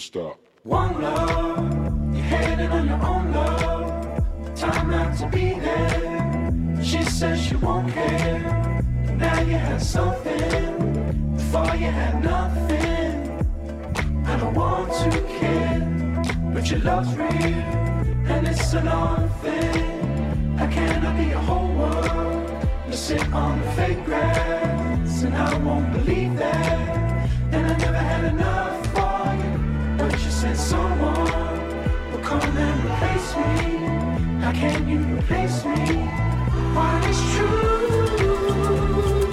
still stop. One love, you're headed on your own love. Time not to be there. She says she won't care. And now you have something. Before you had nothing. I don't want to care, but your love's real, and it's an on thing. I cannot be a whole world. You sit on the fake grass, and I won't believe that. And I never had enough someone will come and replace me. How can you replace me? What is true?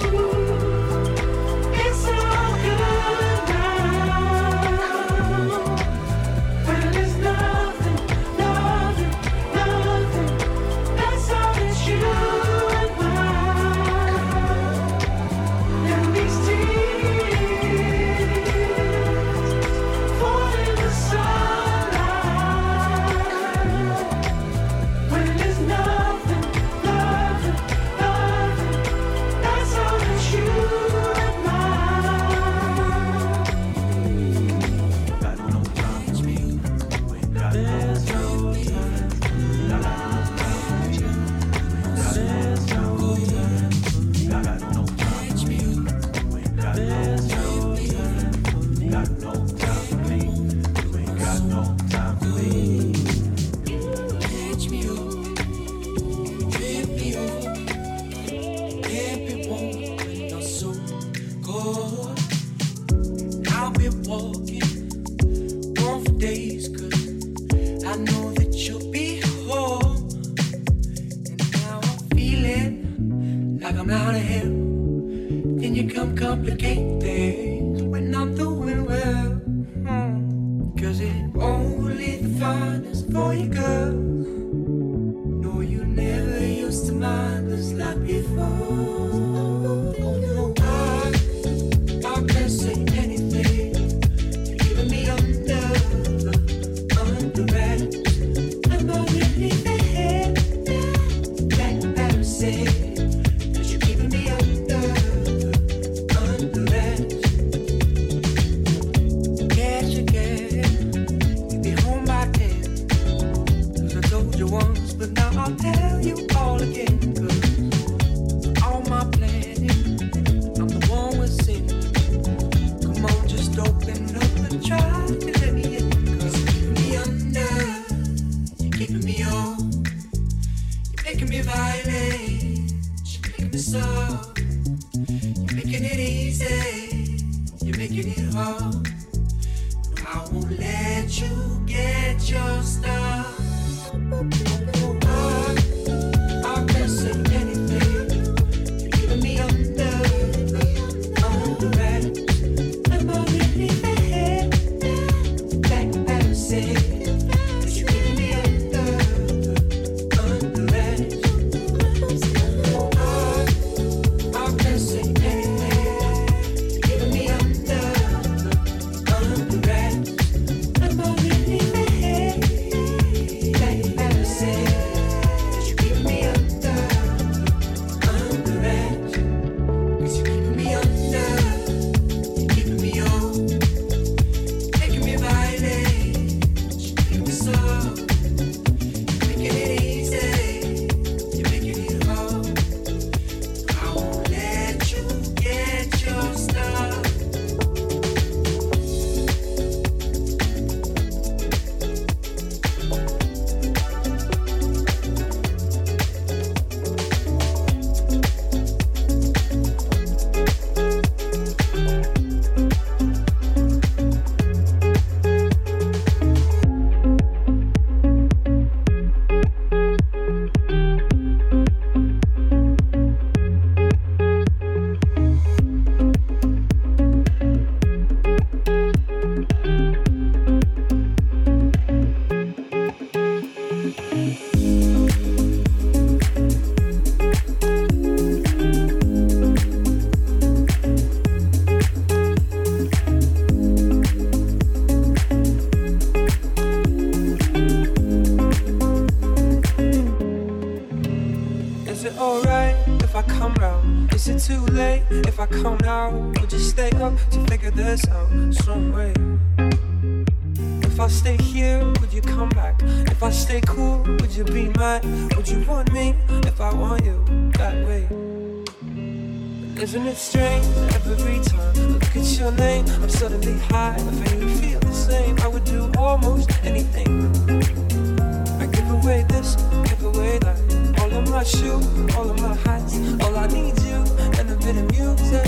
All of my hats. All I need you and a bit of music.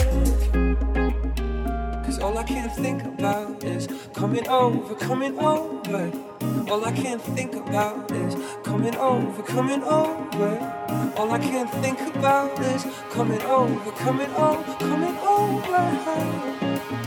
Cause all I can think about is coming over, coming over. All I can think about is coming over, coming over. All I can think about is coming over, coming over, coming over.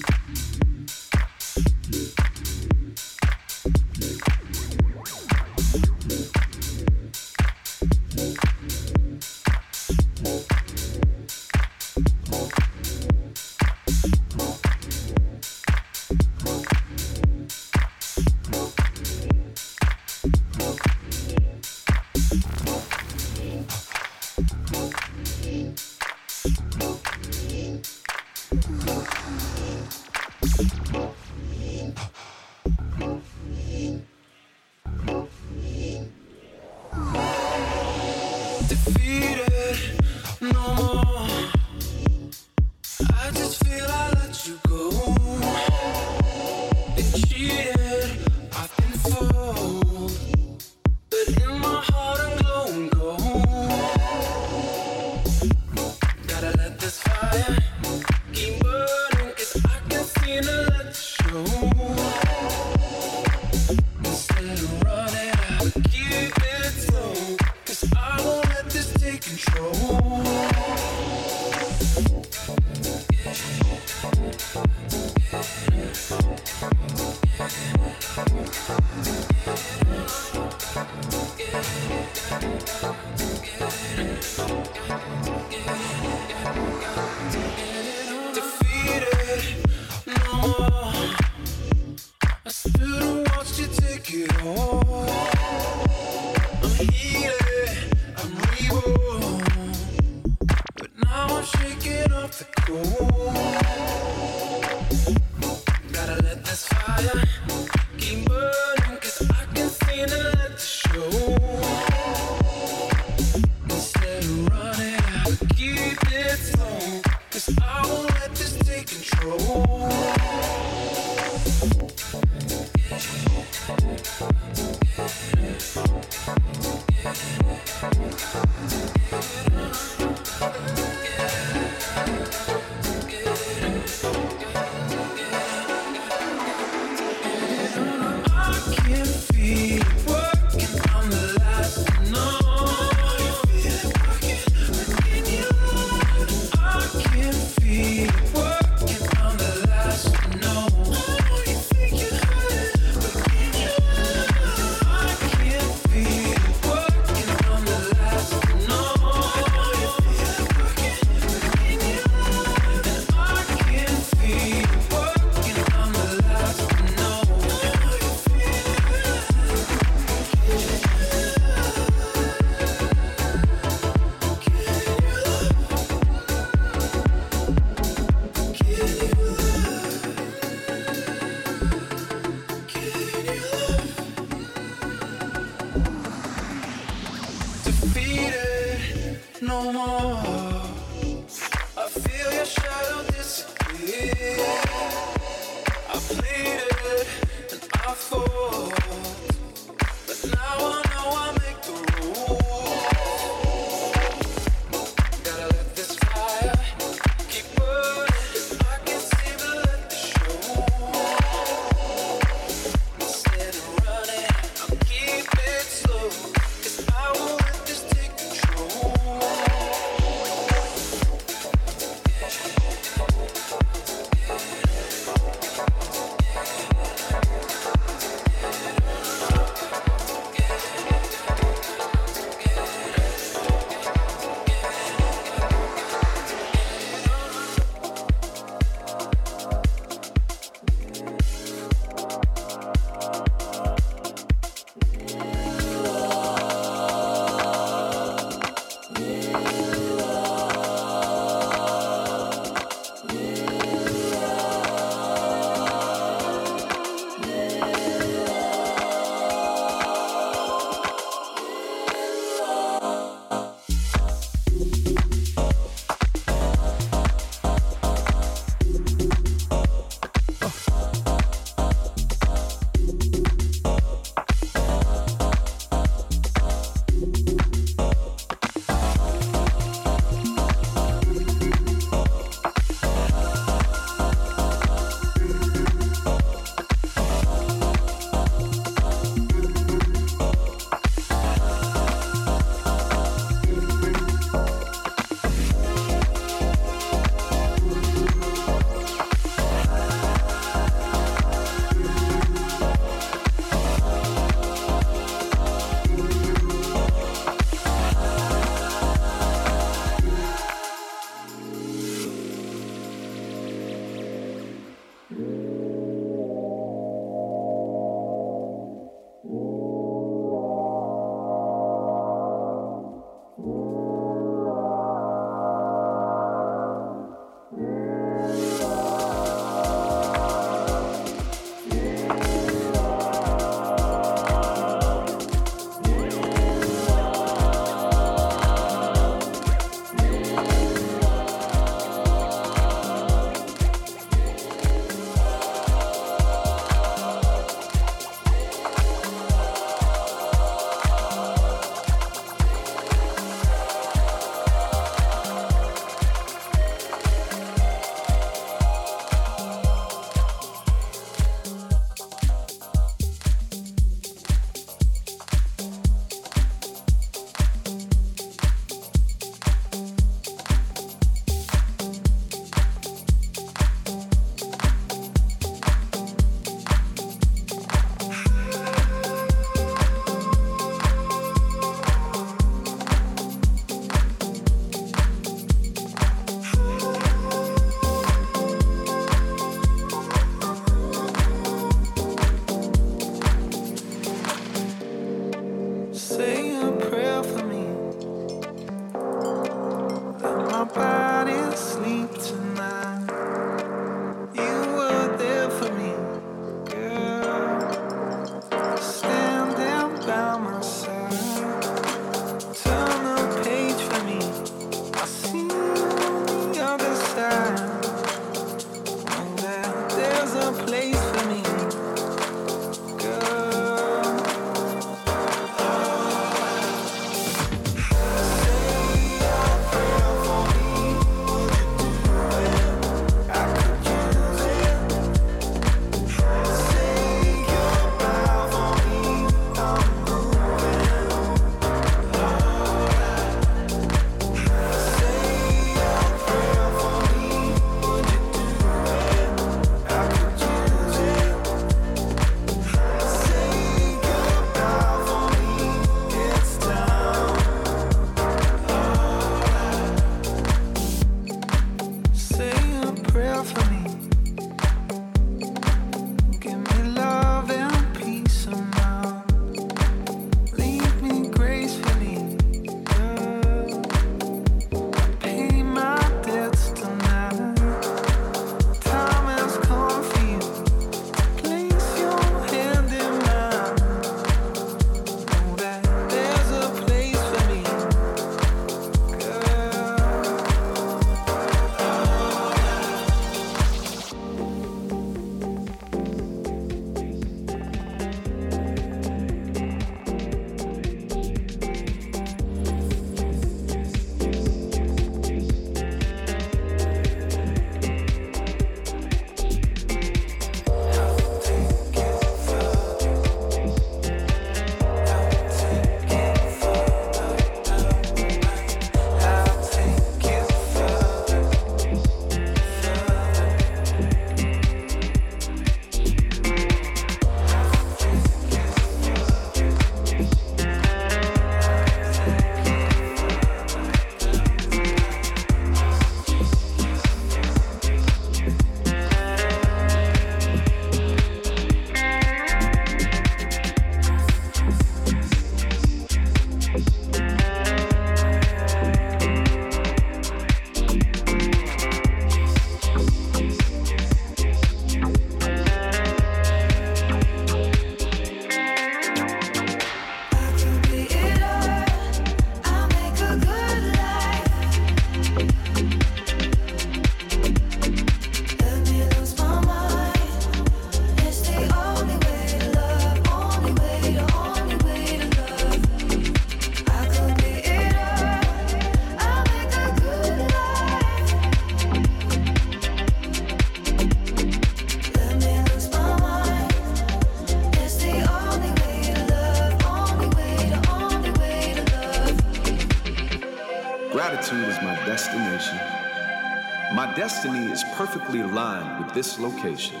perfectly aligned with this location.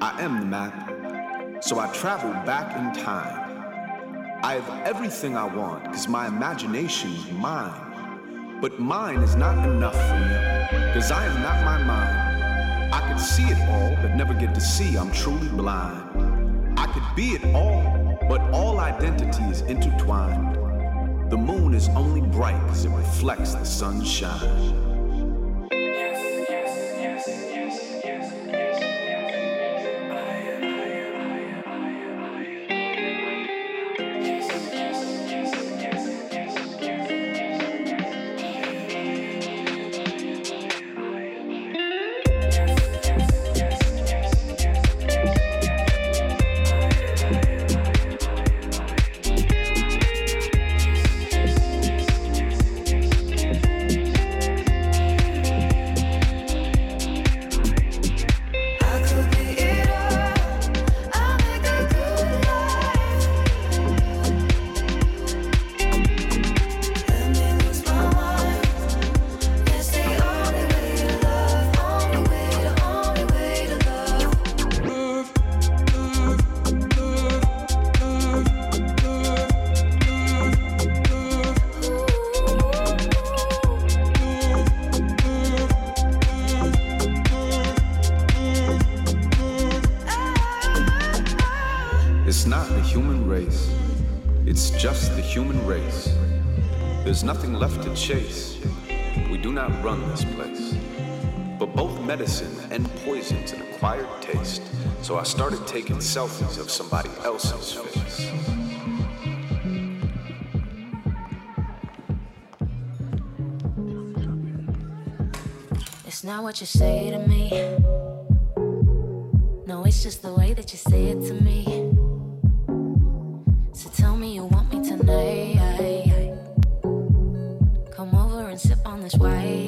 I am the map, so I travel back in time. I have everything I want because my imagination is mine. But mine is not enough for me because I am not my mind. I could see it all but never get to see I'm truly blind. I could be it all, but all identity is intertwined. The moon is only bright because it reflects the sunshine. I started taking selfies of somebody else's face. It's not what you say to me. No, it's just the way that you say it to me. So tell me you want me tonight. Come over and sip on this white.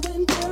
going down.